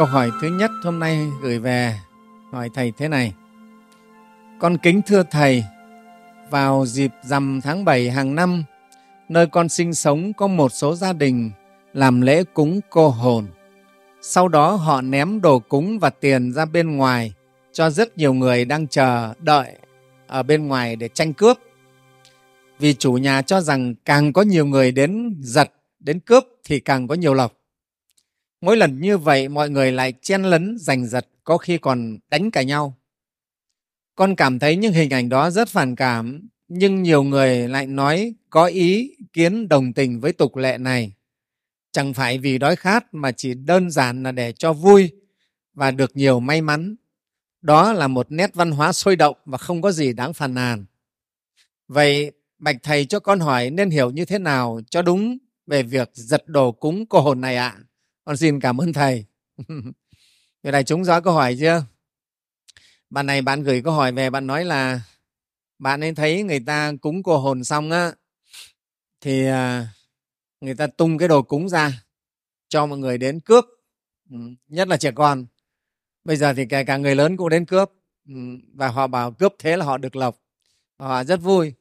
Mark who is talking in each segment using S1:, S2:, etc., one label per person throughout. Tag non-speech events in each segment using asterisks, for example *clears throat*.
S1: Câu hỏi thứ nhất hôm nay gửi về hỏi thầy thế này. Con kính thưa thầy, vào dịp rằm tháng 7 hàng năm, nơi con sinh sống có một số gia đình làm lễ cúng cô hồn. Sau đó họ ném đồ cúng và tiền ra bên ngoài cho rất nhiều người đang chờ đợi ở bên ngoài để tranh cướp. Vì chủ nhà cho rằng càng có nhiều người đến giật, đến cướp thì càng có nhiều lộc. Mỗi lần như vậy mọi người lại chen lấn, giành giật, có khi còn đánh cả nhau. Con cảm thấy những hình ảnh đó rất phản cảm, nhưng nhiều người lại nói có ý kiến đồng tình với tục lệ này. Chẳng phải vì đói khát mà chỉ đơn giản là để cho vui và được nhiều may mắn. Đó là một nét văn hóa sôi động và không có gì đáng phàn nàn. Vậy Bạch Thầy cho con hỏi nên hiểu như thế nào cho đúng về việc giật đồ cúng cô hồn này ạ? À? Con xin cảm ơn Thầy. *laughs* Vậy này chúng rõ câu hỏi chưa? Bạn này bạn gửi câu hỏi về bạn nói là bạn ấy thấy người ta cúng cô hồn xong á thì à, người ta tung cái đồ cúng ra cho mọi người đến cướp ừ, nhất là trẻ con bây giờ thì kể cả người lớn cũng đến cướp ừ, và họ bảo cướp thế là họ được lộc họ rất vui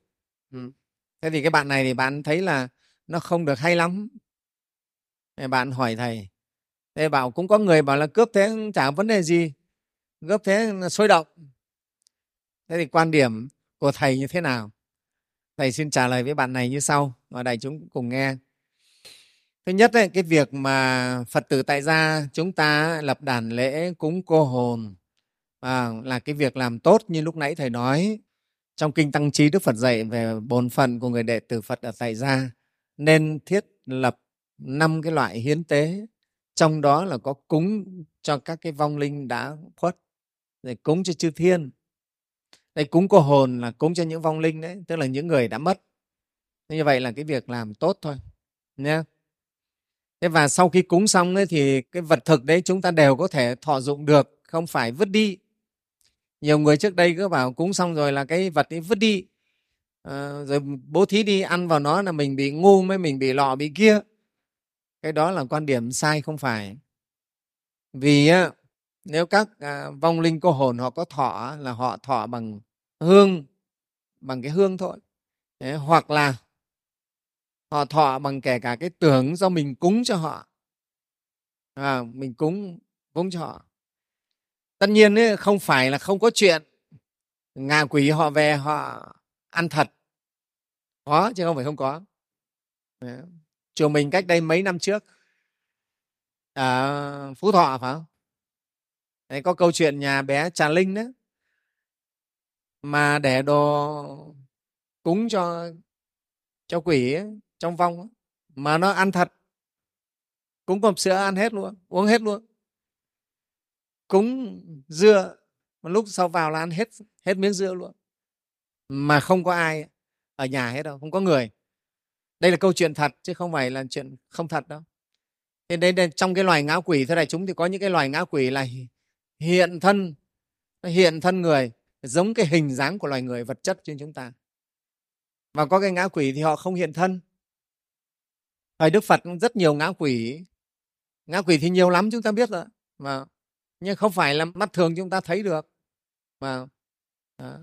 S1: ừ. thế thì cái bạn này thì bạn thấy là nó không được hay lắm bạn hỏi thầy thế bảo cũng có người bảo là cướp thế chả vấn đề gì cướp thế sôi động. Thế thì quan điểm của thầy như thế nào? Thầy xin trả lời với bạn này như sau và đại chúng cùng nghe. Thứ nhất ấy, cái việc mà phật tử tại gia chúng ta lập đàn lễ cúng cô hồn à, là cái việc làm tốt như lúc nãy thầy nói. Trong kinh tăng trí đức phật dạy về bổn phận của người đệ tử phật ở tại gia nên thiết lập năm cái loại hiến tế trong đó là có cúng cho các cái vong linh đã khuất để cúng cho chư thiên. Đây cúng cô hồn là cúng cho những vong linh đấy tức là những người đã mất. Như vậy là cái việc làm tốt thôi nhé thế và sau khi cúng xong ấy, thì cái vật thực đấy chúng ta đều có thể thọ dụng được không phải vứt đi. Nhiều người trước đây cứ bảo cúng xong rồi là cái vật ấy vứt đi. À, rồi bố thí đi ăn vào nó là mình bị ngu mới mình bị lọ bị kia cái đó là quan điểm sai không phải. Vì nếu các à, vong linh cô hồn họ có thọ là họ thọ bằng hương bằng cái hương thôi. Đấy, hoặc là họ thọ bằng kể cả cái tưởng do mình cúng cho họ. À, mình cúng cúng cho họ. Tất nhiên ấy, không phải là không có chuyện ngạ quỷ họ về họ ăn thật. Có chứ không phải không có. Đấy chùa mình cách đây mấy năm trước. Ở phú thọ phải không? Đấy, có câu chuyện nhà bé trà linh đó mà để đồ cúng cho cho quỷ ấy, trong vong ấy, mà nó ăn thật. Cúng cơm sữa ăn hết luôn uống hết luôn. Cúng dưa mà lúc sau vào là ăn hết hết miếng dưa luôn. Mà không có ai ở nhà hết đâu không có người đây là câu chuyện thật chứ không phải là chuyện không thật đâu. Thế đây, đây trong cái loài ngã quỷ thế này chúng thì có những cái loài ngã quỷ là hiện thân hiện thân người giống cái hình dáng của loài người vật chất trên chúng ta. Và có cái ngã quỷ thì họ không hiện thân. Thời đức phật rất nhiều ngã quỷ. Ngã quỷ thì nhiều lắm chúng ta biết rồi mà nhưng không phải là mắt thường chúng ta thấy được mà à,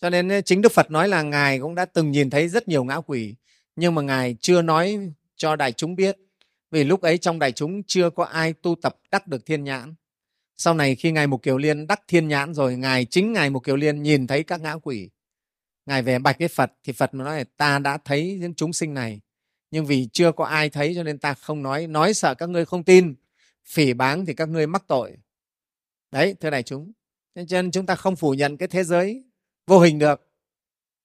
S1: cho nên à, chính đức phật nói là ngài cũng đã từng nhìn thấy rất nhiều ngã quỷ nhưng mà ngài chưa nói cho đại chúng biết, vì lúc ấy trong đại chúng chưa có ai tu tập đắc được thiên nhãn. Sau này khi ngài mục kiều liên đắc thiên nhãn rồi, ngài chính ngài mục kiều liên nhìn thấy các ngã quỷ. Ngài về bạch với phật, thì phật nói là ta đã thấy những chúng sinh này, nhưng vì chưa có ai thấy cho nên ta không nói. Nói sợ các ngươi không tin, phỉ báng thì các ngươi mắc tội. Đấy, thưa đại chúng. Cho nên chúng ta không phủ nhận cái thế giới vô hình được.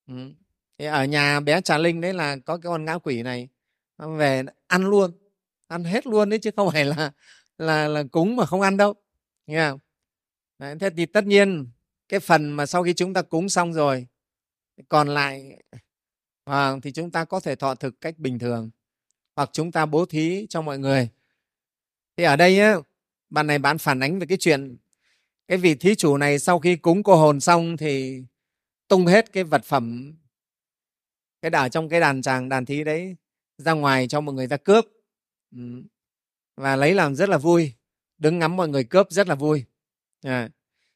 S1: Ừ. Thì ở nhà bé trà linh đấy là có cái con ngã quỷ này về ăn luôn ăn hết luôn đấy chứ không phải là là là cúng mà không ăn đâu nghe không? Đấy, thế thì tất nhiên cái phần mà sau khi chúng ta cúng xong rồi còn lại à, thì chúng ta có thể thọ thực cách bình thường hoặc chúng ta bố thí cho mọi người. Thì ở đây á, bạn này bạn phản ánh về cái chuyện cái vị thí chủ này sau khi cúng cô hồn xong thì tung hết cái vật phẩm cái ở trong cái đàn tràng, đàn thí đấy ra ngoài cho mọi người ta cướp. Và lấy làm rất là vui. Đứng ngắm mọi người cướp rất là vui. À.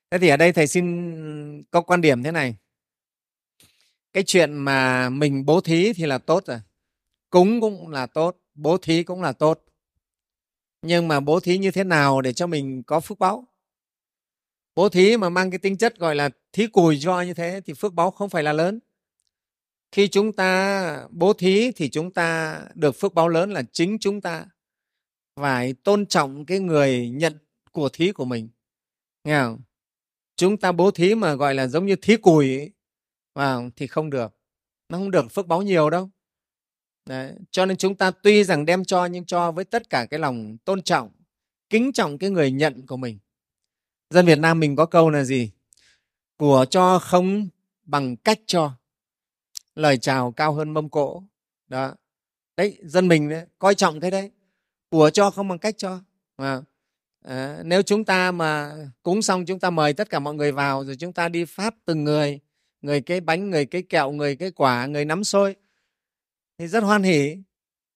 S1: thế thì ở đây thầy xin có quan điểm thế này. Cái chuyện mà mình bố thí thì là tốt rồi. Cúng cũng là tốt, bố thí cũng là tốt. Nhưng mà bố thí như thế nào để cho mình có phước báo? Bố thí mà mang cái tính chất gọi là thí cùi cho như thế thì phước báo không phải là lớn khi chúng ta bố thí thì chúng ta được phước báo lớn là chính chúng ta phải tôn trọng cái người nhận của thí của mình. Nghe không? Chúng ta bố thí mà gọi là giống như thí cùi ấy, vào thì không được. Nó không được phước báo nhiều đâu. Đấy. cho nên chúng ta tuy rằng đem cho nhưng cho với tất cả cái lòng tôn trọng kính trọng cái người nhận của mình. Dân việt nam mình có câu là gì? Của cho không bằng cách cho lời chào cao hơn mâm cỗ. Đó. Đấy dân mình đấy, coi trọng cái đấy. Của cho không bằng cách cho. À, à, nếu chúng ta mà cúng xong chúng ta mời tất cả mọi người vào rồi chúng ta đi phát từng người người cái bánh người cái kẹo người cái quả người nắm xôi thì rất hoan hỉ.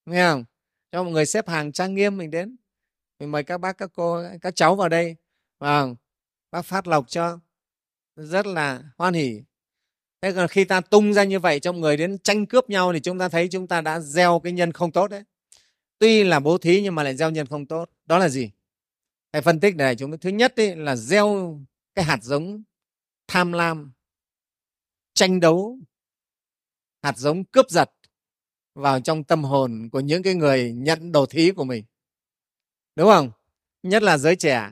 S1: Nghe không? Cho mọi người xếp hàng trang nghiêm mình đến. Mình mời các bác các cô các cháu vào đây. Vào bác phát lộc cho. Rất là hoan hỉ thế còn khi ta tung ra như vậy cho người đến tranh cướp nhau thì chúng ta thấy chúng ta đã gieo cái nhân không tốt đấy. Tuy là bố thí nhưng mà lại gieo nhân không tốt. Đó là gì? Hãy phân tích này chúng ta thứ nhất ý, là gieo cái hạt giống tham lam tranh đấu hạt giống cướp giật vào trong tâm hồn của những cái người nhận đồ thí của mình. Đúng không? Nhất là giới trẻ.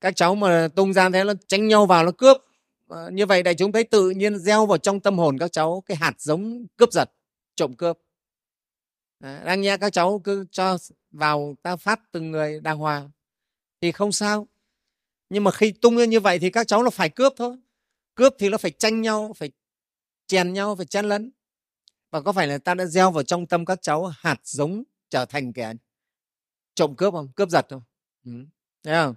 S1: Các cháu mà tung ra thế nó tranh nhau vào nó cướp. Ờ, như vậy đại chúng thấy tự nhiên gieo vào trong tâm hồn các cháu cái hạt giống cướp giật trộm cướp. À, đang nghe các cháu cứ cho vào ta phát từng người đàng hoàng thì không sao. Nhưng mà khi tung lên như vậy thì các cháu nó phải cướp thôi. Cướp thì nó phải tranh nhau phải chèn nhau phải chen lấn. Và có phải là ta đã gieo vào trong tâm các cháu hạt giống trở thành kẻ trộm cướp không? Cướp giật không? Ừ. thấy không?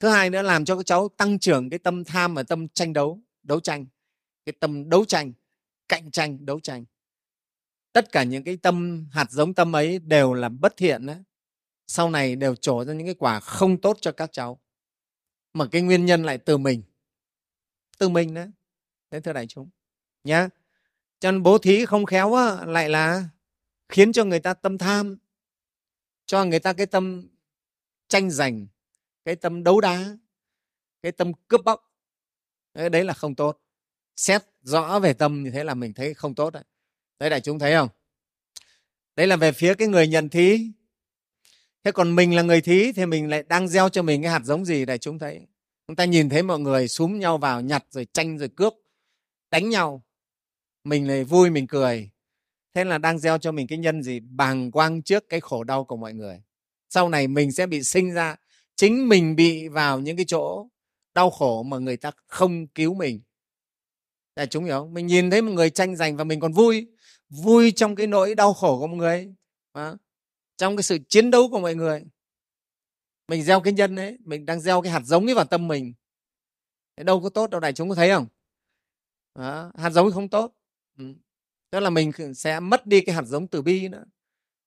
S1: Thứ hai nữa làm cho các cháu tăng trưởng cái tâm tham và tâm tranh đấu đấu tranh cái tâm đấu tranh cạnh tranh đấu tranh. Tất cả những cái tâm hạt giống tâm ấy đều là bất thiện đó. sau này đều trổ ra những cái quả không tốt cho các cháu. Mà cái nguyên nhân lại từ mình. Từ mình đấy đấy thưa đại chúng nhá. Cho nên bố thí không khéo á, lại là khiến cho người ta tâm tham cho người ta cái tâm tranh giành cái tâm đấu đá cái tâm cướp bóc đấy, là không tốt. Xét rõ về tâm như thế là mình thấy không tốt đấy. Đấy đại chúng thấy không? Đấy là về phía cái người nhận thí. Thế còn mình là người thí thì mình lại đang gieo cho mình cái hạt giống gì đại chúng thấy? Chúng ta nhìn thấy mọi người súm nhau vào nhặt rồi tranh rồi cướp đánh nhau. Mình lại vui mình cười. Thế là đang gieo cho mình cái nhân gì? Bàng quang trước cái khổ đau của mọi người. Sau này mình sẽ bị sinh ra chính mình bị vào những cái chỗ đau khổ mà người ta không cứu mình. Đại chúng hiểu không? Mình nhìn thấy một người tranh giành và mình còn vui vui trong cái nỗi đau khổ của một người à, trong cái sự chiến đấu của mọi người. Mình gieo cái nhân ấy mình đang gieo cái hạt giống ấy vào tâm mình. Thế đâu có tốt đâu đại chúng có thấy không? À, hạt giống không tốt. Ừ. tức là mình sẽ mất đi cái hạt giống từ bi nữa.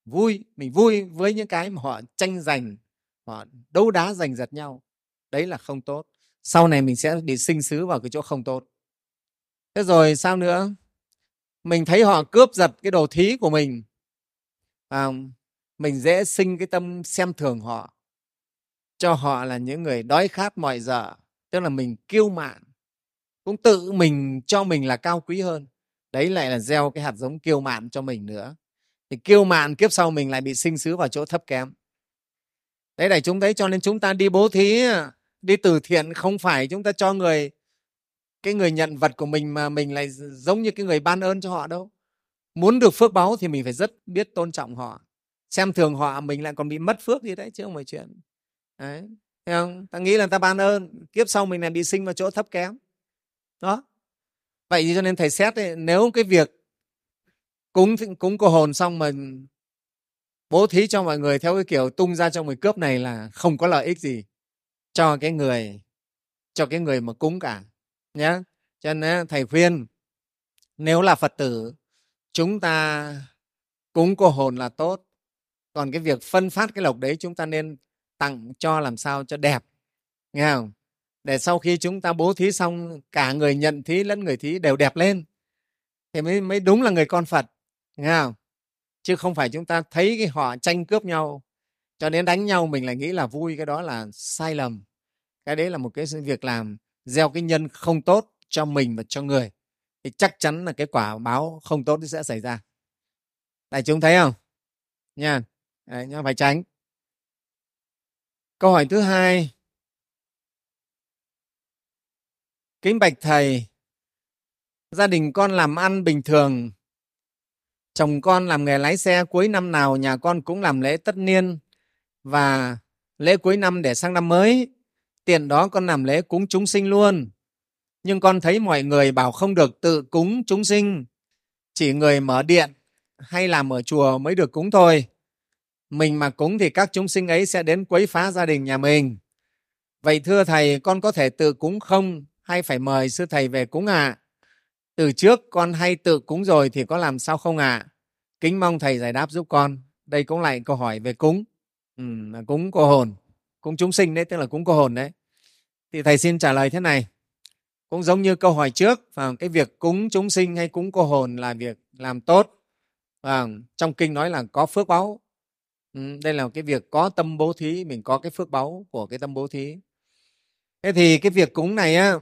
S1: Vui mình vui với những cái mà họ tranh giành họ đấu đá giành giật nhau đấy là không tốt. Sau này mình sẽ bị sinh xứ vào cái chỗ không tốt. Thế rồi sao nữa? Mình thấy họ cướp giật cái đồ thí của mình. À, mình dễ sinh cái tâm xem thường họ. Cho họ là những người đói khát mọi giờ. Tức là mình kiêu mạn cũng tự mình cho mình là cao quý hơn. Đấy lại là gieo cái hạt giống kiêu mạn cho mình nữa. Thì kiêu mạn kiếp sau mình lại bị sinh xứ vào chỗ thấp kém đấy để chúng thấy cho nên chúng ta đi bố thí đi từ thiện không phải chúng ta cho người cái người nhận vật của mình mà mình lại giống như cái người ban ơn cho họ đâu. Muốn được phước báo thì mình phải rất biết tôn trọng họ. Xem thường họ mình lại còn bị mất phước gì đấy chứ không phải chuyện. Đấy Thấy không? ta nghĩ là ta ban ơn kiếp sau mình lại bị sinh vào chỗ thấp kém. Đó. Vậy cho nên thầy xét ấy, nếu cái việc cúng cúng cô hồn xong mà bố thí cho mọi người theo cái kiểu tung ra cho người cướp này là không có lợi ích gì cho cái người, cho cái người mà cúng cả nhé cho nên thầy khuyên, nếu là phật tử, chúng ta cúng cô hồn là tốt. Còn cái việc phân phát cái lộc đấy chúng ta nên tặng cho làm sao cho đẹp, nghe không? Để sau khi chúng ta bố thí xong, cả người nhận thí lẫn người thí đều đẹp lên, thì mới mới đúng là người con phật, nghe không? Chứ không phải chúng ta thấy cái họ tranh cướp nhau. Cho đến đánh nhau mình lại nghĩ là vui cái đó là sai lầm. Cái đấy là một cái việc làm gieo cái nhân không tốt cho mình và cho người. Thì chắc chắn là cái quả báo không tốt sẽ xảy ra. Đại chúng thấy không? Nha. Đấy, nhưng phải tránh. Câu hỏi thứ hai. Kính bạch thầy gia đình con làm ăn bình thường chồng con làm nghề lái xe, cuối năm nào nhà con cũng làm lễ tất niên. Và lễ cuối năm để sang năm mới tiền đó con làm lễ cúng chúng sinh luôn. Nhưng con thấy mọi người bảo không được tự cúng chúng sinh. Chỉ người mở điện hay làm ở chùa mới được cúng thôi. Mình mà cúng thì các chúng sinh ấy sẽ đến quấy phá gia đình nhà mình. Vậy thưa thầy, con có thể tự cúng không? Hay phải mời sư thầy về cúng ạ? à? Từ trước con hay tự cúng rồi thì có làm sao không ạ? À? kính mong thầy giải đáp giúp con. Đây cũng lại câu hỏi về cúng. Ừ, cúng cô hồn. Cúng chúng sinh đấy tức là cúng cô hồn đấy. Thì thầy xin trả lời thế này. Cũng giống như câu hỏi trước và cái việc cúng chúng sinh hay cúng cô hồn là việc làm tốt. Và trong kinh nói là có phước báu. Ừ, đây là cái việc có tâm bố thí mình có cái phước báu của cái tâm bố thí. Thế thì cái việc cúng này á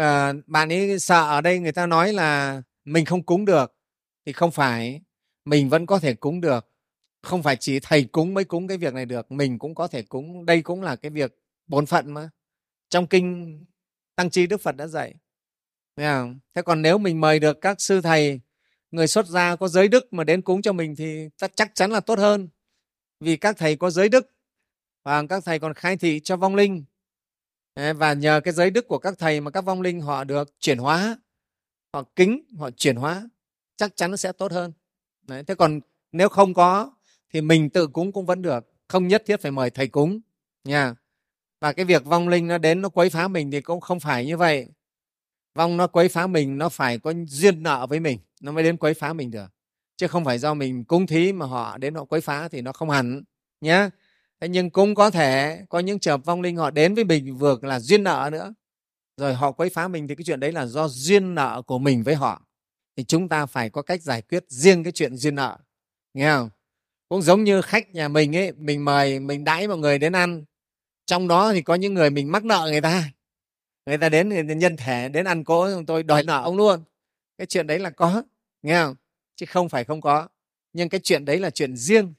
S1: à, bạn ấy sợ ở đây người ta nói là mình không cúng được thì không phải mình vẫn có thể cúng được. Không phải chỉ thầy cúng mới cúng cái việc này được mình cũng có thể cúng đây cũng là cái việc bổn phận mà. Trong kinh tăng chi đức phật đã dạy thế còn nếu mình mời được các sư thầy người xuất gia có giới đức mà đến cúng cho mình thì chắc chắn là tốt hơn. Vì các thầy có giới đức và các thầy còn khai thị cho vong linh và nhờ cái giới đức của các thầy mà các vong linh họ được chuyển hóa họ kính họ chuyển hóa chắc chắn nó sẽ tốt hơn. Đấy, thế còn nếu không có thì mình tự cúng cũng vẫn được không nhất thiết phải mời thầy cúng nha. Và cái việc vong linh nó đến nó quấy phá mình thì cũng không phải như vậy. Vong nó quấy phá mình nó phải có duyên nợ với mình nó mới đến quấy phá mình được. Chứ không phải do mình cúng thí mà họ đến họ quấy phá thì nó không hẳn nhé nhưng cũng có thể có những trường vong linh họ đến với mình vừa là duyên nợ nữa. Rồi họ quấy phá mình thì cái chuyện đấy là do duyên nợ của mình với họ. Thì chúng ta phải có cách giải quyết riêng cái chuyện duyên nợ. Nghe không? Cũng giống như khách nhà mình ấy, mình mời, mình đãi mọi người đến ăn. Trong đó thì có những người mình mắc nợ người ta. Người ta đến nhân thể đến ăn cỗ tôi đòi nợ ông luôn. Cái chuyện đấy là có. Nghe không? Chứ không phải không có. Nhưng cái chuyện đấy là chuyện riêng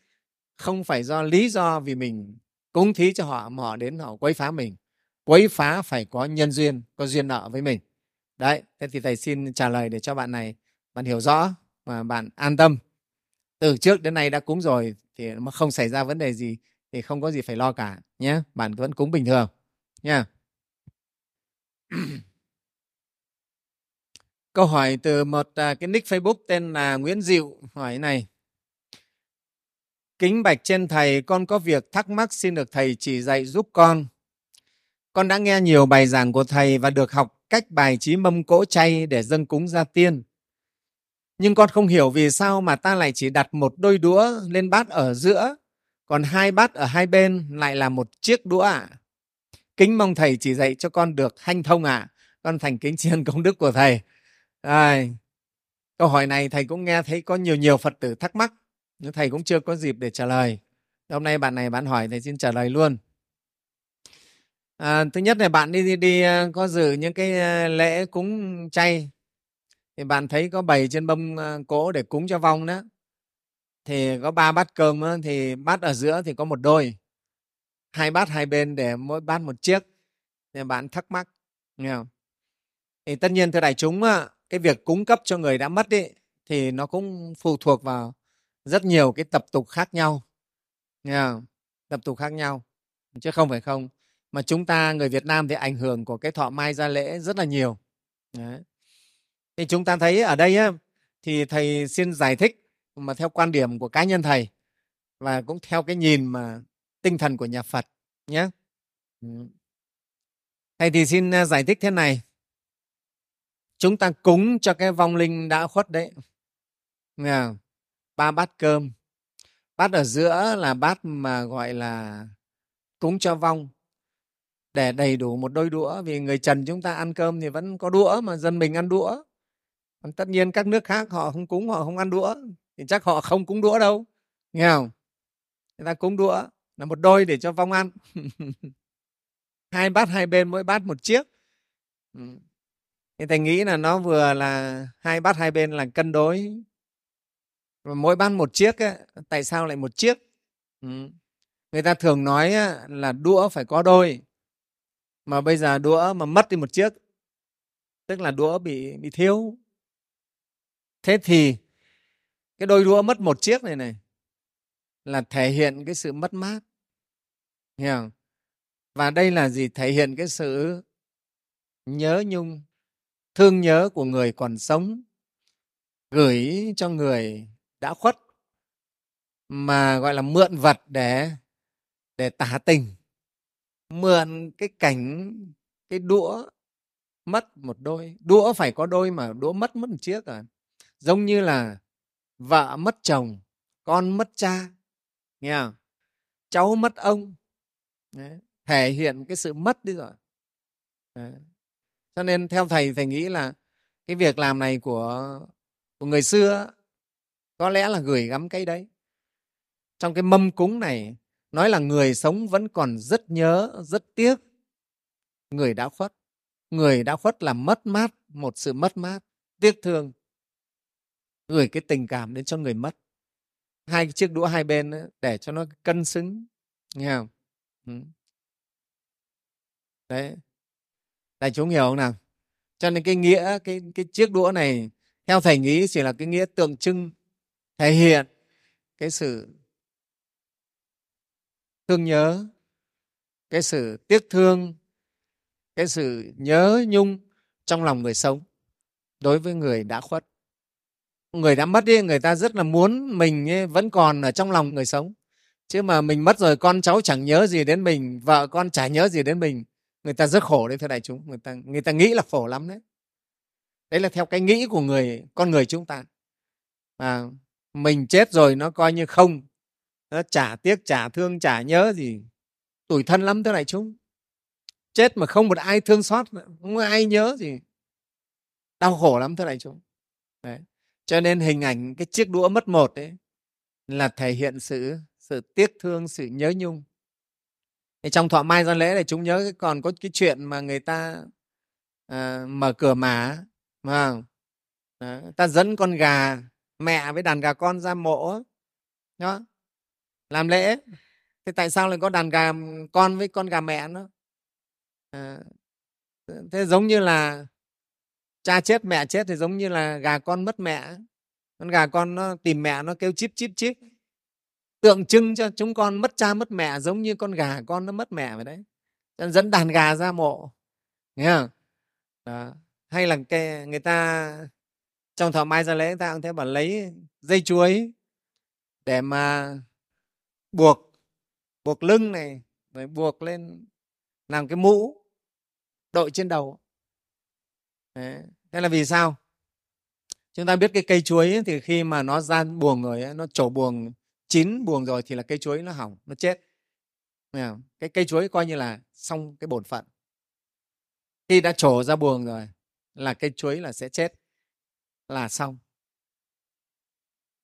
S1: không phải do lý do vì mình cúng thí cho họ mà họ đến họ quấy phá mình. Quấy phá phải có nhân duyên, có duyên nợ với mình. Đấy, thế thì thầy xin trả lời để cho bạn này bạn hiểu rõ và bạn an tâm. Từ trước đến nay đã cúng rồi thì mà không xảy ra vấn đề gì thì không có gì phải lo cả nhé. Bạn vẫn cúng bình thường nha *clears throat* câu hỏi từ một à, cái nick facebook tên là nguyễn diệu hỏi này kính bạch trên thầy con có việc thắc mắc xin được thầy chỉ dạy giúp con con đã nghe nhiều bài giảng của thầy và được học cách bài trí mâm cỗ chay để dâng cúng gia tiên nhưng con không hiểu vì sao mà ta lại chỉ đặt một đôi đũa lên bát ở giữa còn hai bát ở hai bên lại là một chiếc đũa ạ à. kính mong thầy chỉ dạy cho con được hanh thông ạ à. con thành kính tri ân công đức của thầy à, câu hỏi này thầy cũng nghe thấy có nhiều nhiều phật tử thắc mắc thầy cũng chưa có dịp để trả lời hôm nay bạn này bạn hỏi thầy xin trả lời luôn. À, thứ nhất là bạn đi, đi đi à, có dự những cái à, lễ cúng chay. Thì bạn thấy có bày trên bông à, cỗ để cúng cho vong đó. Thì có ba bát cơm đó, thì bát ở giữa thì có một đôi. Hai bát hai bên để mỗi bát một chiếc. Thì bạn thắc mắc nghe không? thì tất nhiên thưa đại chúng cái việc cúng cấp cho người đã mất ấy, thì nó cũng phụ thuộc vào rất nhiều cái tập tục khác nhau nghe không? tập tục khác nhau chứ không phải không mà chúng ta người Việt Nam thì ảnh hưởng của cái thọ mai gia lễ rất là nhiều Đấy. thì chúng ta thấy ở đây á, thì thầy xin giải thích mà theo quan điểm của cá nhân thầy và cũng theo cái nhìn mà tinh thần của nhà Phật nhé. Thầy thì xin à, giải thích thế này. Chúng ta cúng cho cái vong linh đã khuất đấy. Ba bát cơm. Bát ở giữa là bát mà, gọi là, cúng cho vong. Để đầy đủ một đôi đũa, vì người trần chúng ta ăn cơm thì vẫn có đũa mà dân mình ăn đũa. Còn tất nhiên các nước khác họ không cúng, họ không ăn đũa, thì chắc họ không cúng đũa đâu. Nghe không? Người ta cúng đũa là một đôi để cho vong ăn. *laughs* Hai bát hai bên, mỗi bát một chiếc. Ừ. Thì thầy nghĩ là nó vừa là hai bát hai bên là cân đối mỗi ban một chiếc ấy, tại sao lại một chiếc? Ừ. người ta thường nói là đũa phải có đôi. Mà bây giờ đũa mà mất đi một chiếc tức là đũa bị bị thiếu. Thế thì cái đôi đũa mất một chiếc này này là thể hiện cái sự mất mát. Hiểu không? và đây là gì? Thể hiện cái sự nhớ nhung thương nhớ của người còn sống gửi cho người đã khuất, mà, gọi là, mượn vật để để tả tình, mượn cái cảnh, cái đũa mất một đôi đũa phải có đôi mà đũa mất mất một chiếc à giống như là vợ mất chồng, con mất cha, nghe không? cháu mất ông Đấy. thể hiện cái sự mất đi rồi Đấy. cho nên theo thầy thầy nghĩ là cái việc làm này của của người xưa có lẽ là gửi gắm cái đấy. Trong cái mâm cúng này nói là người sống vẫn còn rất nhớ rất tiếc. Người đã khuất. Người đã khuất là mất mát một sự mất mát tiếc thương. Gửi cái tình cảm đến cho người mất. Hai chiếc đũa hai bên ấy, để cho nó cân xứng nghe không? Ừ. đấy. Đại chúng hiểu không nào? Cho nên cái nghĩa cái cái chiếc đũa này theo thầy nghĩ chỉ là cái nghĩa tượng trưng thể hiện cái sự thương nhớ cái sự tiếc thương cái sự nhớ nhung trong lòng người sống đối với người đã khuất. Người đã mất đi người ta rất là muốn mình vẫn còn ở trong lòng người sống. Chứ mà mình mất rồi con cháu chẳng nhớ gì đến mình vợ con chả nhớ gì đến mình. Người ta rất khổ đấy thưa đại chúng người ta người ta nghĩ là khổ lắm đấy. Đấy là theo cái nghĩ của người con người chúng ta. À, mình chết rồi nó coi như không. Nó chả tiếc chả thương chả nhớ gì. Tủi thân lắm thưa đại chúng. Chết mà không một ai thương xót không có ai nhớ gì. Đau khổ lắm thưa đại chúng. Đấy. Cho nên hình ảnh cái chiếc đũa mất một đấy là thể hiện sự sự tiếc thương sự nhớ nhung. Thì trong thọ mai gian lễ này chúng nhớ còn có cái chuyện mà người ta à, mở cửa mả mà ta dẫn con gà mẹ với đàn gà con ra mộ đó làm lễ. Thế tại sao lại có đàn gà con với con gà mẹ nó à, ờ, thế giống như là cha chết mẹ chết thì giống như là gà con mất mẹ. Con gà con nó tìm mẹ nó kêu chip chip chip tượng trưng cho chúng con mất cha mất mẹ giống như con gà con nó mất mẹ vậy đấy. Dẫn đàn gà ra mộ nghe không? Đó. hay là cái người ta trong thọ mai ra lễ ta cũng thế bảo lấy dây chuối để mà buộc buộc lưng này rồi buộc lên làm cái mũ đội trên đầu. Đấy. thế là vì sao? Chúng ta biết cái cây chuối ấy, thì khi mà nó ra buồng rồi ấy, nó trổ buồng chín buồng rồi thì là cây chuối nó hỏng nó chết. Cái cây chuối coi như là xong cái bổn phận. Khi đã trổ ra buồng rồi là cây chuối là sẽ chết là xong.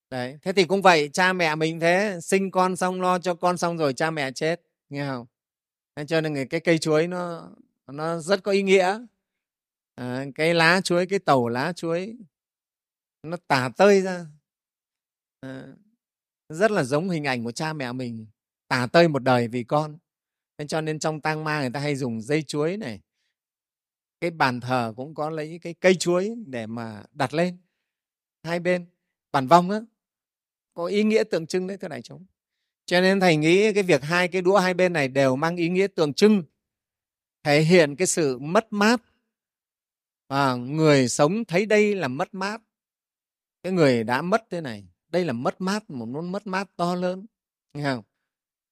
S1: Đấy thế thì cũng vậy cha mẹ mình thế sinh con xong lo cho con xong rồi cha mẹ chết nghe không? Thế cho nên cái cây chuối nó nó rất có ý nghĩa. À, cái lá chuối cái tàu lá chuối nó tả tơi ra. À, rất là giống hình ảnh của cha mẹ mình tả tơi một đời vì con. Nên cho nên trong tang ma người ta hay dùng dây chuối này cái bàn thờ cũng có lấy cái cây chuối để mà đặt lên hai bên, bàn vong á. Có ý nghĩa tượng trưng đấy, thưa đại chúng. Cho nên thầy nghĩ cái việc hai cái đũa hai bên này đều mang ý nghĩa tượng trưng, thể hiện cái sự mất mát. Và người sống thấy đây là mất mát. Cái người đã mất thế này, đây là mất mát, một nỗi mất mát to lớn, nghe không?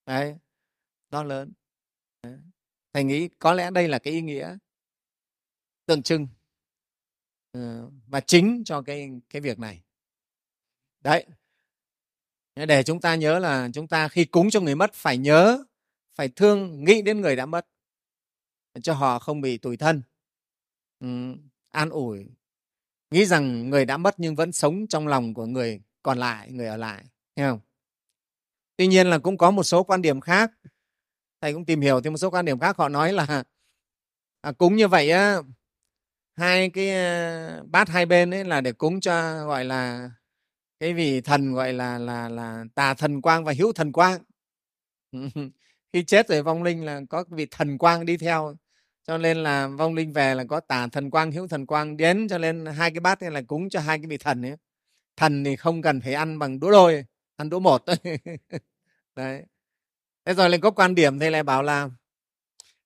S1: Đấy, to lớn. Đấy. thầy nghĩ có lẽ đây là cái ý nghĩa tượng trưng ờ, và chính cho cái cái việc này. Đấy. Để chúng ta nhớ là chúng ta khi cúng cho người mất phải nhớ phải thương nghĩ đến người đã mất cho họ không bị tủi thân. Ừ, an ủi. Nghĩ rằng người đã mất nhưng vẫn sống trong lòng của người còn lại người ở lại nghe không? Tuy nhiên là cũng có một số quan điểm khác. Thầy cũng tìm hiểu thêm một số quan điểm khác họ nói là à, cúng như vậy á hai cái ờ, bát hai bên ấy là để cúng cho, gọi là, cái vị thần, gọi là là là tà thần quang và hữu thần quang. *laughs* Khi chết rồi vong linh là có vị thần quang đi theo, cho nên là vong linh về là có tà thần quang, hữu thần quang đến, cho nên hai cái bát này là cúng cho hai cái vị thần ấy. Thần thì không cần phải ăn bằng đũa đôi, ăn đũa một. *laughs* Đấy. Thế rồi lại có quan điểm thì lại bảo là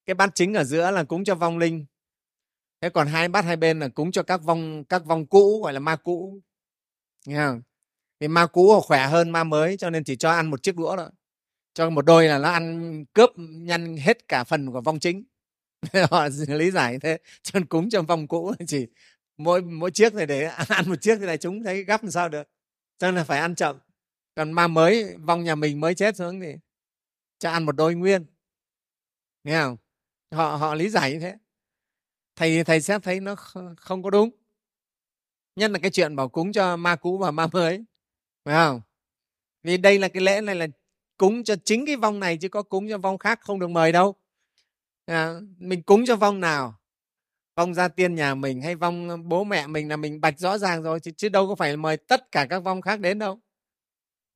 S1: cái bát chính ở giữa là cúng cho vong linh thế còn hai bát hai bên là cúng cho các vong các vong cũ, gọi là ma cũ. Nghe không? Vì ma cũ họ khỏe hơn ma mới, cho nên chỉ cho ăn một chiếc đũa thôi. Cho một đôi là nó ăn cướp, nhăn hết cả phần của vong chính. *laughs* Họ lý giải thế, cho nên cúng cho vong cũ chỉ mỗi mỗi chiếc này để *laughs* ăn một chiếc thì này chúng thấy gấp làm sao được. Cho nên là phải ăn chậm. Còn ma mới, vong nhà mình mới chết xuống thì cho ăn một đôi nguyên. Nghe không? Họ họ lý giải như thế thầy thầy xét thấy nó không có đúng. Nhất là cái chuyện bảo cúng cho ma cũ và ma mới phải không? Vì đây là cái lễ này là cúng cho chính cái vong này chứ có cúng cho vong khác không được mời đâu. À, mình cúng cho vong nào? Vong gia tiên nhà mình hay vong ờ, bố mẹ mình là mình bạch rõ ràng rồi chứ, chứ đâu có phải mời tất cả các vong khác đến đâu.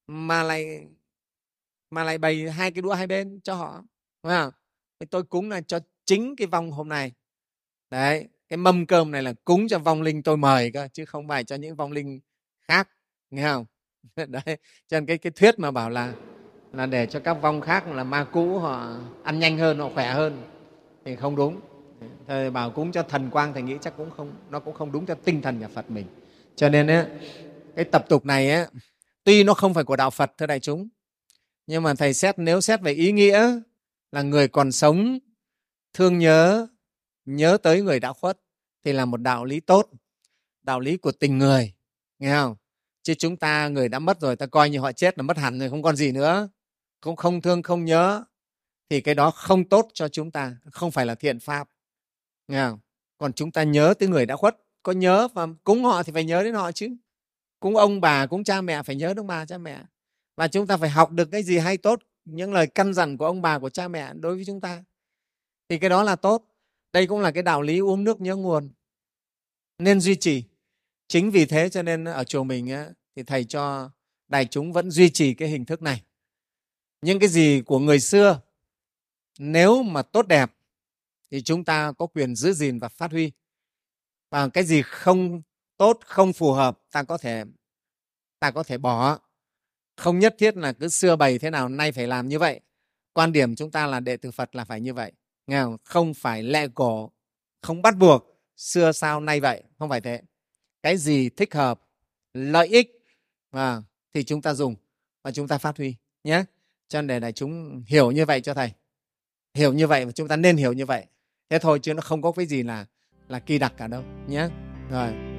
S1: Mà lại mà lại bày hai cái đũa hai bên cho họ phải không? tôi cúng là cho chính cái vong hôm nay đấy cái mâm cơm này là cúng cho vong linh tôi mời cơ chứ không phải cho những vong linh khác nghe không? *laughs* Đấy cho nên cái cái thuyết mà bảo là là để cho các vong khác là ma cũ họ ăn nhanh hơn họ khỏe hơn thì không đúng. Thầy bảo cúng cho thần quang thầy nghĩ chắc cũng không nó cũng không đúng cho tinh thần nhà phật mình. Cho nên ấy, cái tập tục này ấy, tuy nó không phải của đạo phật thưa đại chúng nhưng mà thầy xét nếu xét về ý nghĩa là người còn sống thương nhớ nhớ tới người đã khuất thì là một đạo lý tốt, đạo lý của tình người, nghe không? Chứ chúng ta, người đã mất rồi ta coi như họ chết là mất hẳn rồi, không còn gì nữa. Cũng không thương, không nhớ, thì cái đó không tốt cho chúng ta, không phải là thiện pháp, nghe không? còn chúng ta nhớ tới người đã khuất, có nhớ và cúng họ thì phải nhớ đến họ chứ. Cúng ông bà, cúng cha mẹ phải nhớ đến ông bà, cha mẹ. Và chúng ta phải học được cái gì hay tốt, những lời căn dặn của ông bà, của cha mẹ đối với chúng ta. Thì cái đó là tốt đây cũng là cái đạo lý uống nước nhớ nguồn. Nên duy trì. Chính vì thế cho nên ở chùa mình á, thì thầy cho đại chúng vẫn duy trì cái hình thức này. Những cái gì của người xưa nếu mà tốt đẹp thì chúng ta có quyền giữ gìn và phát huy. Và cái gì không tốt không phù hợp ta có thể ta có thể bỏ. Không nhất thiết là cứ xưa bày thế nào nay phải làm như vậy. Quan điểm chúng ta là đệ tử phật là phải như vậy nghe không? không phải lẹ cổ không bắt buộc. Xưa sao nay vậy? Không phải thế. Cái gì thích hợp lợi ích à, thì chúng ta dùng và chúng ta phát huy nhé. Cho nên để đại chúng hiểu như vậy cho thầy. Hiểu như vậy và chúng ta nên hiểu như vậy. Thế thôi chứ nó không có cái gì là là kỳ đặc cả đâu nhé. Rồi.